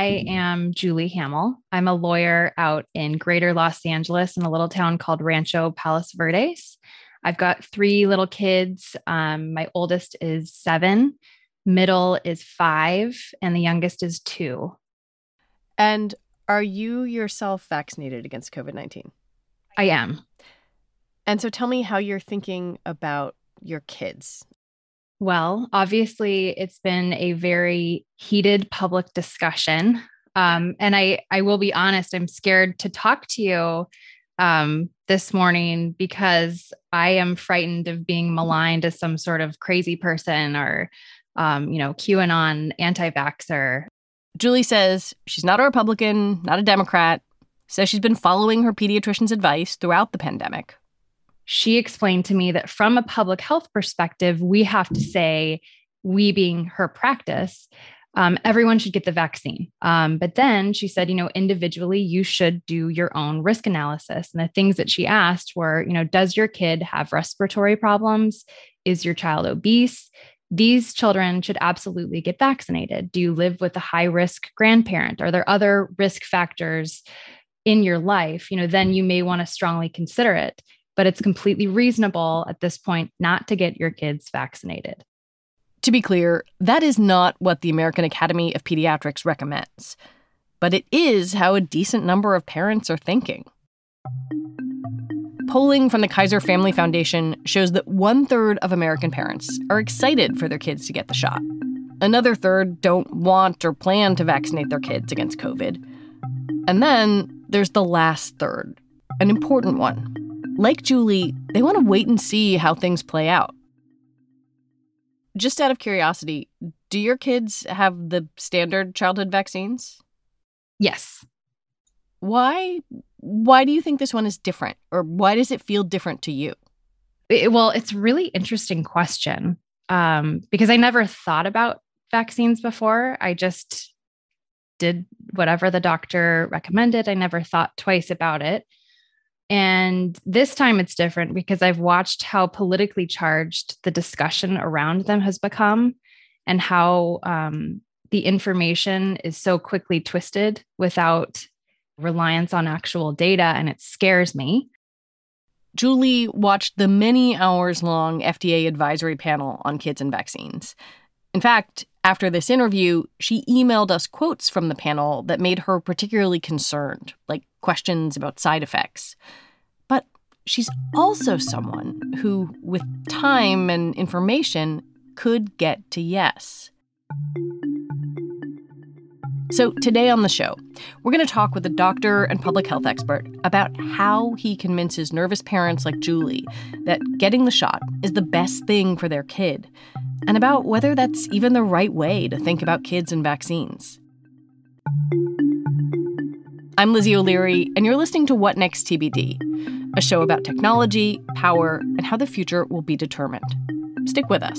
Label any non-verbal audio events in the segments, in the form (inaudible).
I am Julie Hamill. I'm a lawyer out in greater Los Angeles in a little town called Rancho Palos Verdes. I've got three little kids. Um, my oldest is seven, middle is five, and the youngest is two. And are you yourself vaccinated against COVID 19? I am. And so tell me how you're thinking about your kids well, obviously, it's been a very heated public discussion. Um, and I, I will be honest, I'm scared to talk to you um, this morning because I am frightened of being maligned as some sort of crazy person or, um, you know, QAnon anti vaxxer. Julie says she's not a Republican, not a Democrat, says she's been following her pediatrician's advice throughout the pandemic she explained to me that from a public health perspective, we have to say, we being her practice, um, everyone should get the vaccine. Um, but then she said, you know, individually, you should do your own risk analysis. And the things that she asked were, you know, does your kid have respiratory problems? Is your child obese? These children should absolutely get vaccinated. Do you live with a high risk grandparent? Are there other risk factors in your life? You know, then you may want to strongly consider it but it's completely reasonable at this point not to get your kids vaccinated. To be clear, that is not what the American Academy of Pediatrics recommends, but it is how a decent number of parents are thinking. Polling from the Kaiser Family Foundation shows that one third of American parents are excited for their kids to get the shot. Another third don't want or plan to vaccinate their kids against COVID. And then there's the last third, an important one like Julie, they want to wait and see how things play out. Just out of curiosity, do your kids have the standard childhood vaccines? Yes. Why why do you think this one is different or why does it feel different to you? It, well, it's a really interesting question um, because I never thought about vaccines before. I just did whatever the doctor recommended. I never thought twice about it. And this time it's different because I've watched how politically charged the discussion around them has become and how um, the information is so quickly twisted without reliance on actual data. And it scares me. Julie watched the many hours long FDA advisory panel on kids and vaccines. In fact, after this interview, she emailed us quotes from the panel that made her particularly concerned, like questions about side effects. But she's also someone who, with time and information, could get to yes. So, today on the show, we're going to talk with a doctor and public health expert about how he convinces nervous parents like Julie that getting the shot is the best thing for their kid and about whether that's even the right way to think about kids and vaccines. I'm Lizzie O'Leary, and you're listening to What Next TBD, a show about technology, power, and how the future will be determined. Stick with us.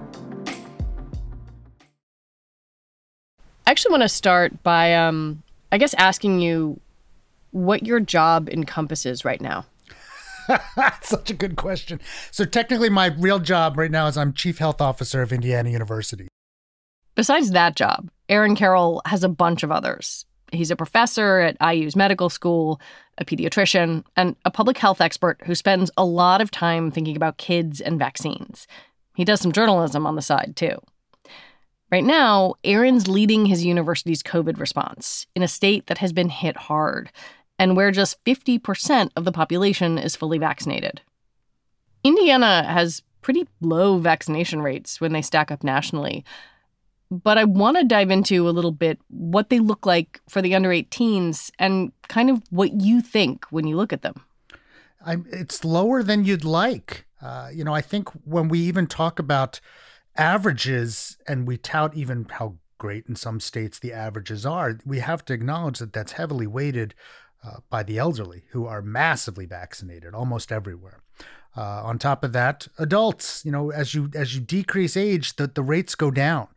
I actually want to start by, um, I guess, asking you what your job encompasses right now. (laughs) Such a good question. So, technically, my real job right now is I'm Chief Health Officer of Indiana University. Besides that job, Aaron Carroll has a bunch of others. He's a professor at IU's medical school, a pediatrician, and a public health expert who spends a lot of time thinking about kids and vaccines. He does some journalism on the side, too. Right now, Aaron's leading his university's COVID response in a state that has been hit hard and where just 50% of the population is fully vaccinated. Indiana has pretty low vaccination rates when they stack up nationally. But I want to dive into a little bit what they look like for the under 18s and kind of what you think when you look at them. I'm, it's lower than you'd like. Uh, you know, I think when we even talk about averages and we tout even how great in some states the averages are, we have to acknowledge that that's heavily weighted uh, by the elderly who are massively vaccinated almost everywhere. Uh, on top of that, adults, you know, as you as you decrease age, the, the rates go down.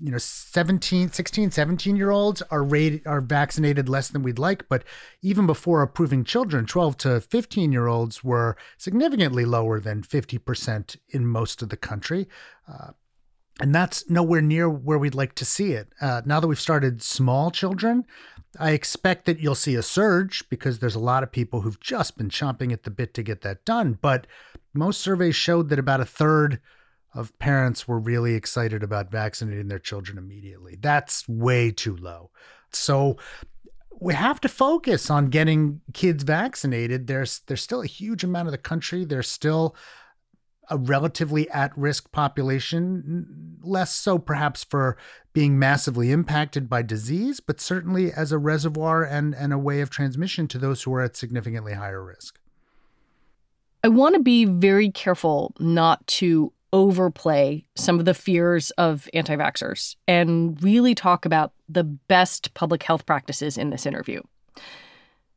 You know 17 16 17 year olds are rated are vaccinated less than we'd like but even before approving children 12 to 15 year olds were significantly lower than 50% in most of the country. Uh, and that's nowhere near where we'd like to see it. Uh, now that we've started small children i expect that you'll see a surge because there's a lot of people who've just been chomping at the bit to get that done but most surveys showed that about a third of parents were really excited about vaccinating their children immediately. That's way too low. So we have to focus on getting kids vaccinated. There's there's still a huge amount of the country. There's still a relatively at-risk population, less so perhaps for being massively impacted by disease, but certainly as a reservoir and, and a way of transmission to those who are at significantly higher risk. I want to be very careful not to overplay some of the fears of anti vaxxers and really talk about the best public health practices in this interview.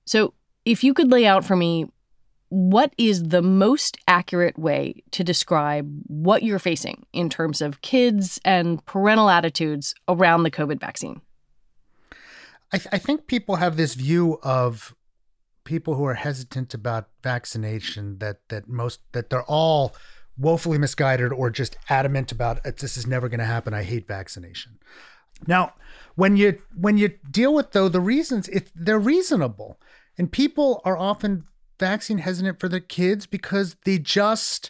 So, if you could lay out for me what is the most accurate way to describe what you're facing in terms of kids and parental attitudes around the COVID vaccine? I, th- I think people have this view of people who are hesitant about vaccination that that most that they're all woefully misguided or just adamant about this is never going to happen. I hate vaccination. Now, when you when you deal with though the reasons, it they're reasonable, and people are often vaccine hesitant for their kids because they just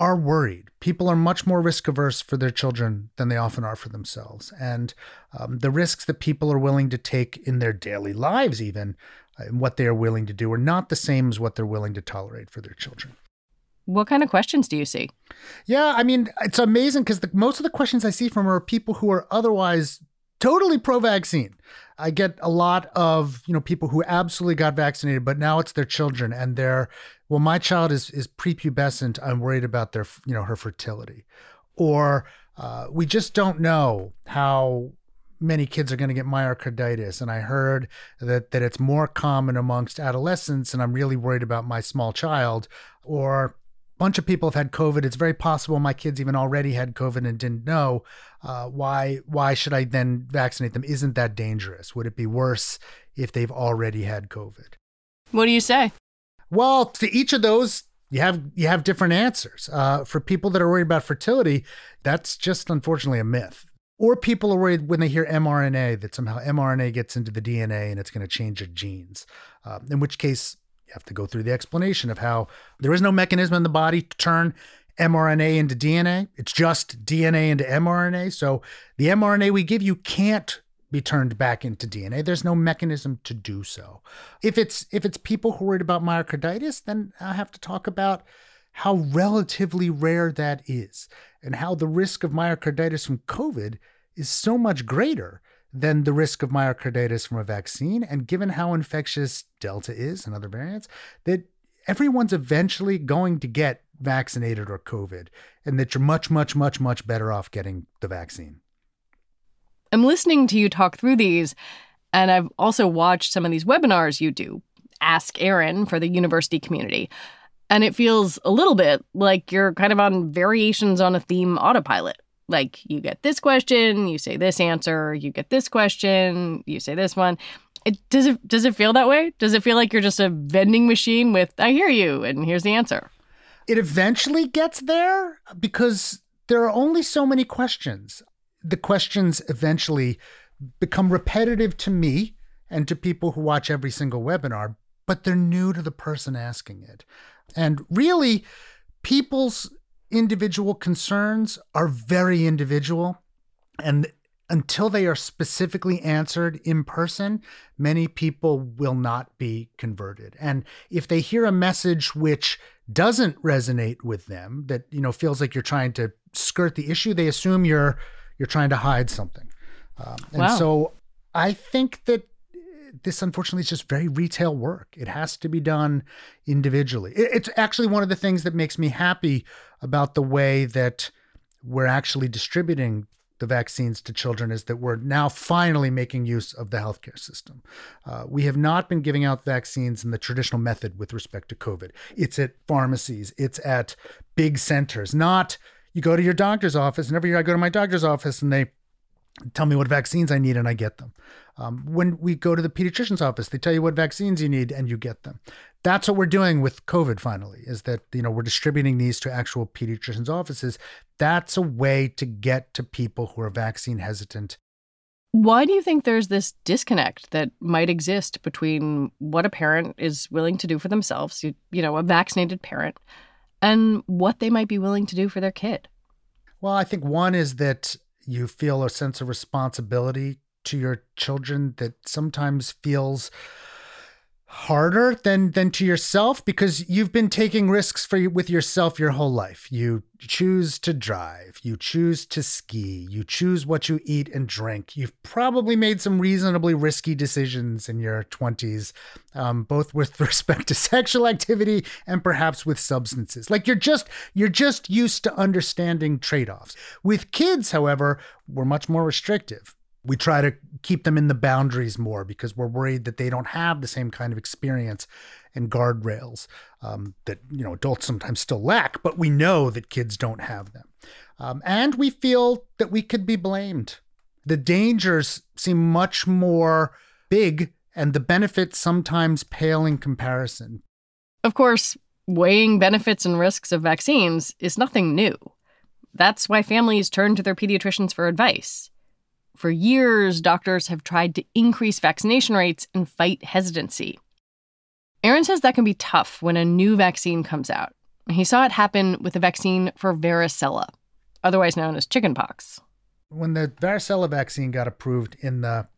are worried. People are much more risk averse for their children than they often are for themselves, and um, the risks that people are willing to take in their daily lives, even and what they are willing to do, are not the same as what they're willing to tolerate for their children. What kind of questions do you see? Yeah, I mean, it's amazing because most of the questions I see from are people who are otherwise totally pro-vaccine. I get a lot of you know people who absolutely got vaccinated, but now it's their children and they're well, my child is is prepubescent. I'm worried about their you know her fertility, or uh, we just don't know how many kids are going to get myocarditis and i heard that that it's more common amongst adolescents and i'm really worried about my small child or bunch of people have had COVID. It's very possible my kids even already had COVID and didn't know. Uh, why? Why should I then vaccinate them? Isn't that dangerous? Would it be worse if they've already had COVID? What do you say? Well, to each of those, you have you have different answers. Uh, for people that are worried about fertility, that's just unfortunately a myth. Or people are worried when they hear mRNA that somehow mRNA gets into the DNA and it's going to change your genes. Uh, in which case, you have to go through the explanation of how there is no mechanism in the body to turn mRNA into DNA. It's just DNA into mRNA. So the mRNA we give you can't be turned back into DNA. There's no mechanism to do so. If it's if it's people who are worried about myocarditis, then I have to talk about how relatively rare that is and how the risk of myocarditis from COVID is so much greater than the risk of myocarditis from a vaccine. And given how infectious Delta is and other variants, that everyone's eventually going to get vaccinated or COVID, and that you're much, much, much, much better off getting the vaccine. I'm listening to you talk through these, and I've also watched some of these webinars you do, Ask Aaron for the university community. And it feels a little bit like you're kind of on variations on a theme autopilot. Like you get this question, you say this answer, you get this question, you say this one. It, does it does it feel that way? Does it feel like you're just a vending machine with I hear you and here's the answer? It eventually gets there because there are only so many questions. The questions eventually become repetitive to me and to people who watch every single webinar, but they're new to the person asking it. And really, people's individual concerns are very individual. And until they are specifically answered in person, many people will not be converted. And if they hear a message which doesn't resonate with them, that you know feels like you're trying to skirt the issue, they assume you're you're trying to hide something. Um, and wow. so I think that this unfortunately is just very retail work. It has to be done individually. It's actually one of the things that makes me happy about the way that we're actually distributing the vaccines to children is that we're now finally making use of the healthcare system. Uh, we have not been giving out vaccines in the traditional method with respect to COVID. It's at pharmacies, it's at big centers, not you go to your doctor's office. And every year I go to my doctor's office and they tell me what vaccines I need and I get them. Um, when we go to the pediatrician's office, they tell you what vaccines you need and you get them. That's what we're doing with COVID finally, is that, you know, we're distributing these to actual pediatricians' offices. That's a way to get to people who are vaccine hesitant. Why do you think there's this disconnect that might exist between what a parent is willing to do for themselves, you, you know, a vaccinated parent, and what they might be willing to do for their kid? Well, I think one is that you feel a sense of responsibility to your children that sometimes feels harder than than to yourself because you've been taking risks for with yourself your whole life. You choose to drive, you choose to ski, you choose what you eat and drink. You've probably made some reasonably risky decisions in your 20s, um, both with (laughs) respect to sexual activity and perhaps with substances. Like you're just you're just used to understanding trade-offs. With kids, however, we're much more restrictive we try to keep them in the boundaries more because we're worried that they don't have the same kind of experience and guardrails um, that you know adults sometimes still lack, but we know that kids don't have them, um, and we feel that we could be blamed. The dangers seem much more big, and the benefits sometimes pale in comparison. Of course, weighing benefits and risks of vaccines is nothing new. That's why families turn to their pediatricians for advice. For years, doctors have tried to increase vaccination rates and fight hesitancy. Aaron says that can be tough when a new vaccine comes out. He saw it happen with a vaccine for varicella, otherwise known as chickenpox. When the varicella vaccine got approved in the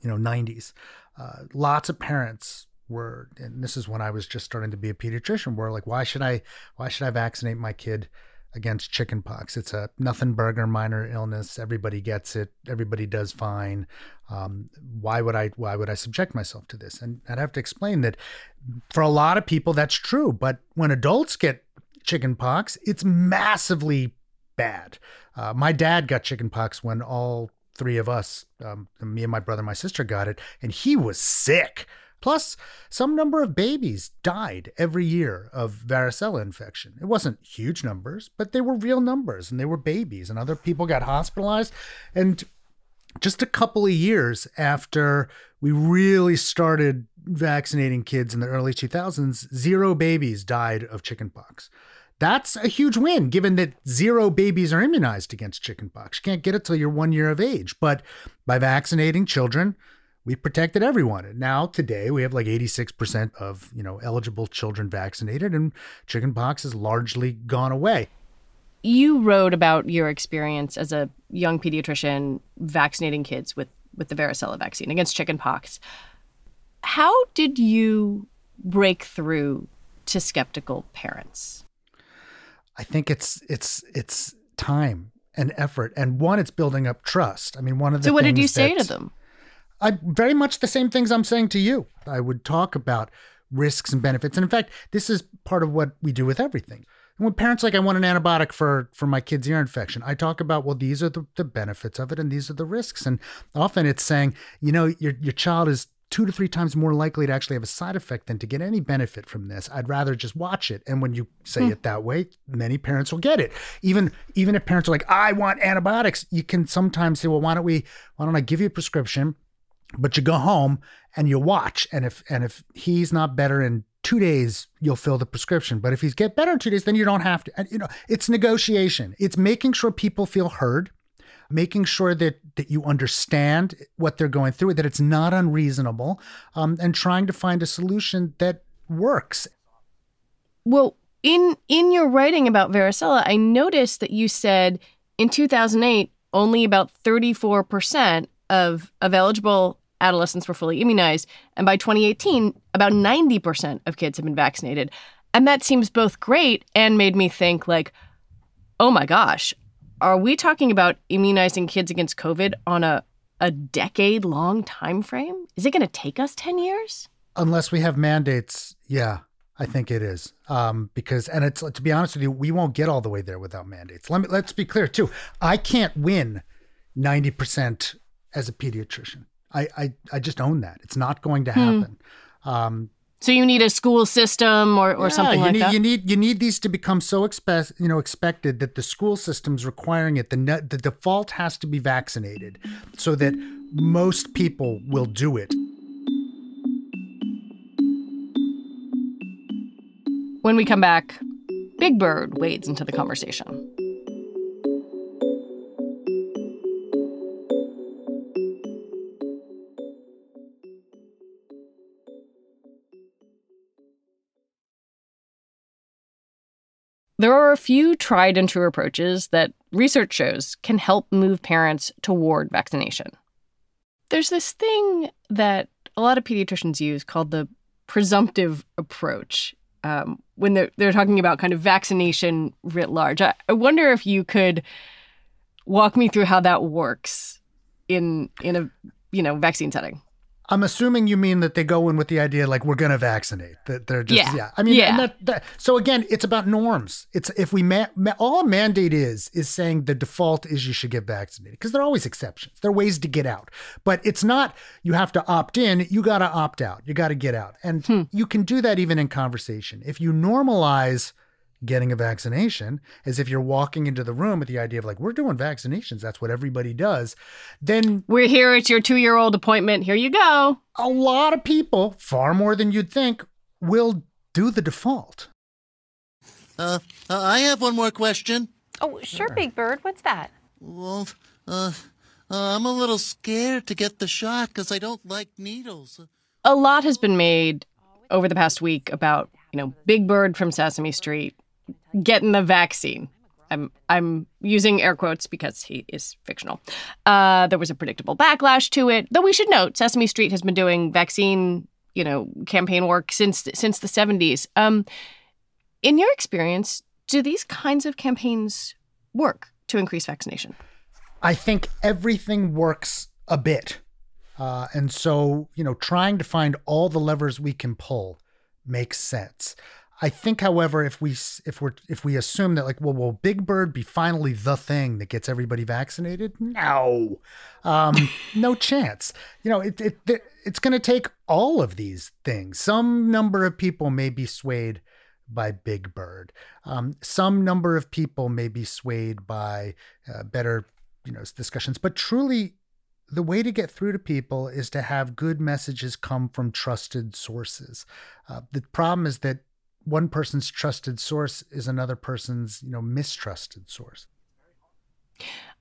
you know 90s, uh, lots of parents were, and this is when I was just starting to be a pediatrician, were like, why should I, why should I vaccinate my kid against chickenpox. It's a nothing burger minor illness. Everybody gets it. Everybody does fine. Um, why would I? Why would I subject myself to this? And I'd have to explain that for a lot of people that's true, but when adults get chickenpox, it's massively bad. Uh, my dad got chickenpox when all three of us, um, me and my brother, and my sister, got it, and he was sick. Plus, some number of babies died every year of varicella infection. It wasn't huge numbers, but they were real numbers and they were babies, and other people got hospitalized. And just a couple of years after we really started vaccinating kids in the early 2000s, zero babies died of chickenpox. That's a huge win given that zero babies are immunized against chickenpox. You can't get it till you're one year of age. But by vaccinating children, we protected everyone. And now today we have like 86% of, you know, eligible children vaccinated and chickenpox has largely gone away. You wrote about your experience as a young pediatrician vaccinating kids with with the varicella vaccine against chickenpox. How did you break through to skeptical parents? I think it's it's it's time and effort, and one, it's building up trust. I mean, one of the so what did you say to them? I very much the same things I'm saying to you. I would talk about risks and benefits, and in fact, this is part of what we do with everything. when parents like, I want an antibiotic for for my kid's ear infection, I talk about well, these are the, the benefits of it, and these are the risks. And often it's saying, you know, your your child is two to three times more likely to actually have a side effect than to get any benefit from this. I'd rather just watch it. And when you say hmm. it that way, many parents will get it. Even even if parents are like, I want antibiotics, you can sometimes say, well, why don't we why don't I give you a prescription? But you go home and you watch. And if and if he's not better in two days, you'll fill the prescription. But if he's get better in two days, then you don't have to. And you know, it's negotiation. It's making sure people feel heard making sure that that you understand what they're going through, that it's not unreasonable, um, and trying to find a solution that works. Well, in in your writing about varicella, I noticed that you said in 2008 only about 34% of of eligible adolescents were fully immunized, and by 2018, about 90% of kids have been vaccinated. And that seems both great and made me think like, oh my gosh, are we talking about immunizing kids against COVID on a a decade long time frame? Is it going to take us 10 years? Unless we have mandates, yeah, I think it is. Um, because and it's to be honest with you, we won't get all the way there without mandates. Let me let's be clear too. I can't win 90% as a pediatrician. I I, I just own that. It's not going to hmm. happen. Hmm. Um, so you need a school system or, or yeah, something like need, that. You need you need these to become so expect you know expected that the school system's requiring it. The net, the default has to be vaccinated, so that most people will do it. When we come back, Big Bird wades into the conversation. There are a few tried and true approaches that research shows can help move parents toward vaccination. There's this thing that a lot of pediatricians use called the presumptive approach um, when they're, they're talking about kind of vaccination writ large. I, I wonder if you could walk me through how that works in in a you know vaccine setting. I'm assuming you mean that they go in with the idea like we're going to vaccinate. That they're just yeah. yeah. I mean, yeah. That, that, so again, it's about norms. It's if we ma- ma- all a mandate is is saying the default is you should get vaccinated because there are always exceptions. There are ways to get out, but it's not you have to opt in. You got to opt out. You got to get out, and hmm. you can do that even in conversation if you normalize getting a vaccination as if you're walking into the room with the idea of like we're doing vaccinations that's what everybody does then we're here at your 2-year-old appointment here you go. A lot of people far more than you'd think will do the default. Uh, uh i have one more question. Oh sure, sure. big bird what's that? Well uh, uh i'm a little scared to get the shot because i don't like needles. A lot has been made over the past week about you know big bird from sesame street getting the vaccine. I'm I'm using air quotes because he is fictional. Uh, there was a predictable backlash to it, though we should note Sesame Street has been doing vaccine, you know, campaign work since since the 70s. Um, in your experience, do these kinds of campaigns work to increase vaccination? I think everything works a bit, uh, and so you know, trying to find all the levers we can pull makes sense. I think, however, if we if we're if we assume that like, well, will Big Bird be finally the thing that gets everybody vaccinated? No, um, (laughs) no chance. You know, it, it, it it's going to take all of these things. Some number of people may be swayed by Big Bird. Um, some number of people may be swayed by uh, better, you know, discussions. But truly, the way to get through to people is to have good messages come from trusted sources. Uh, the problem is that one person's trusted source is another person's, you know, mistrusted source.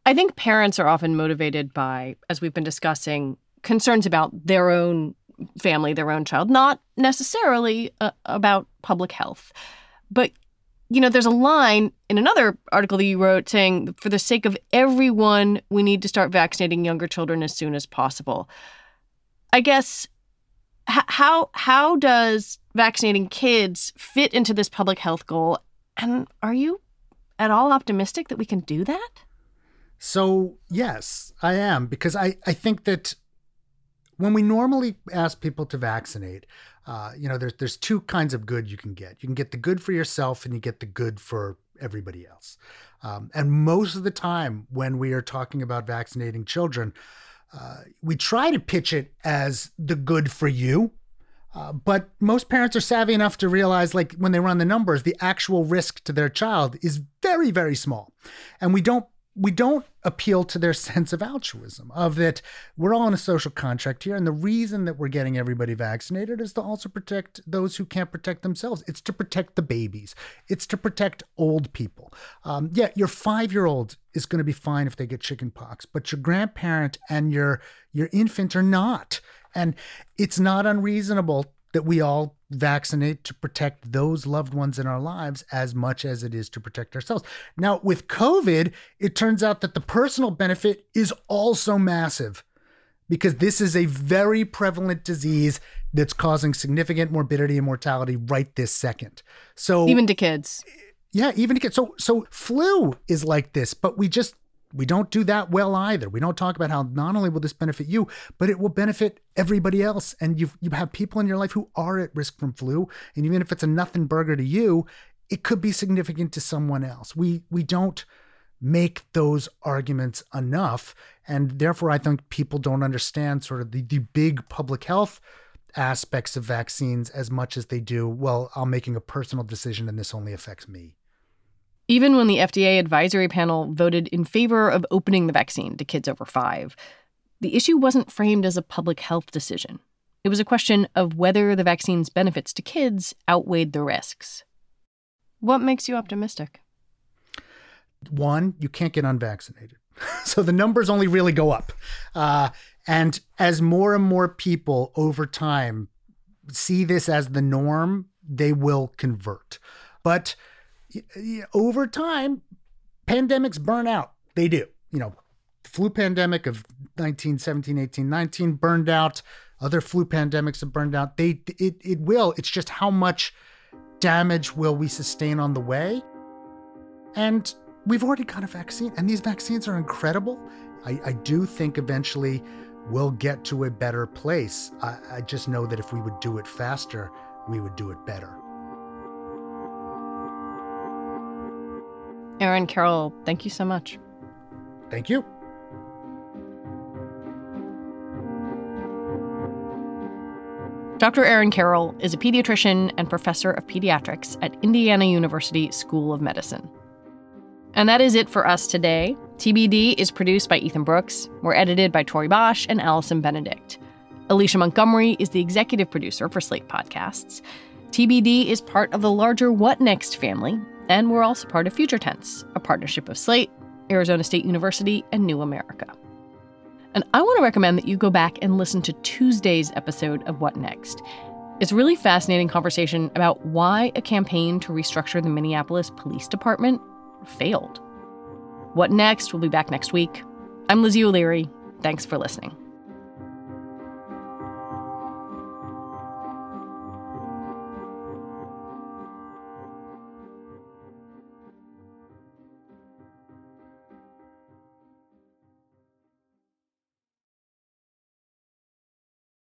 I think parents are often motivated by, as we've been discussing, concerns about their own family, their own child, not necessarily uh, about public health. But, you know, there's a line in another article that you wrote saying, for the sake of everyone, we need to start vaccinating younger children as soon as possible. I guess how how does vaccinating kids fit into this public health goal? And are you at all optimistic that we can do that? So yes i am because i i think that when we normally ask people to vaccinate uh, you know there's there's two kinds of good you can get. You can get the good for yourself and you get the good for everybody else. Um, and most of the time when we are talking about vaccinating children uh, we try to pitch it as the good for you. Uh, but most parents are savvy enough to realize, like when they run the numbers, the actual risk to their child is very, very small. And we don't we don't appeal to their (laughs) sense of altruism of that we're all in a social contract here and the reason that we're getting everybody vaccinated is to also protect those who can't protect themselves. It's to protect the babies. It's to protect old people. Um, yeah your five year old is going to be fine if they get chicken pox but your grandparent and your your infant are not and it's not unreasonable that we all vaccinate to protect those loved ones in our lives as much as it is to protect ourselves. Now, with COVID, it turns out that the personal benefit is also massive because this is a very prevalent disease that's causing significant morbidity and mortality right this second. So even to kids. Yeah, even to kids. So so flu is like this, but we just we don't do that well either. We don't talk about how not only will this benefit you, but it will benefit everybody else. And you you have people in your life who are at risk from flu, and even if it's a nothing burger to you, it could be significant to someone else. We we don't make those arguments enough, and therefore I think people don't understand sort of the, the big public health aspects of vaccines as much as they do. Well, I'm making a personal decision, and this only affects me. Even when the FDA advisory panel voted in favor of opening the vaccine to kids over five, the issue wasn't framed as a public health decision. It was a question of whether the vaccine's benefits to kids outweighed the risks. What makes you optimistic? One, you can't get unvaccinated. (laughs) so the numbers only really go up. Uh, and as more and more people over time see this as the norm, they will convert. But over time, pandemics burn out. They do. You know, flu pandemic of 1917, 18, 19 burned out. Other flu pandemics have burned out. They it it will. It's just how much damage will we sustain on the way? And we've already got a vaccine, and these vaccines are incredible. I, I do think eventually we'll get to a better place. I, I just know that if we would do it faster, we would do it better. Aaron Carroll, thank you so much. Thank you. Dr. Aaron Carroll is a pediatrician and professor of pediatrics at Indiana University School of Medicine. And that is it for us today. TBD is produced by Ethan Brooks. We're edited by Tori Bosch and Allison Benedict. Alicia Montgomery is the executive producer for Slate Podcasts. TBD is part of the larger What Next family, and we're also part of Future Tense, a partnership of Slate, Arizona State University, and New America. And I want to recommend that you go back and listen to Tuesday's episode of What Next. It's a really fascinating conversation about why a campaign to restructure the Minneapolis Police Department failed. What Next? We'll be back next week. I'm Lizzie O'Leary. Thanks for listening.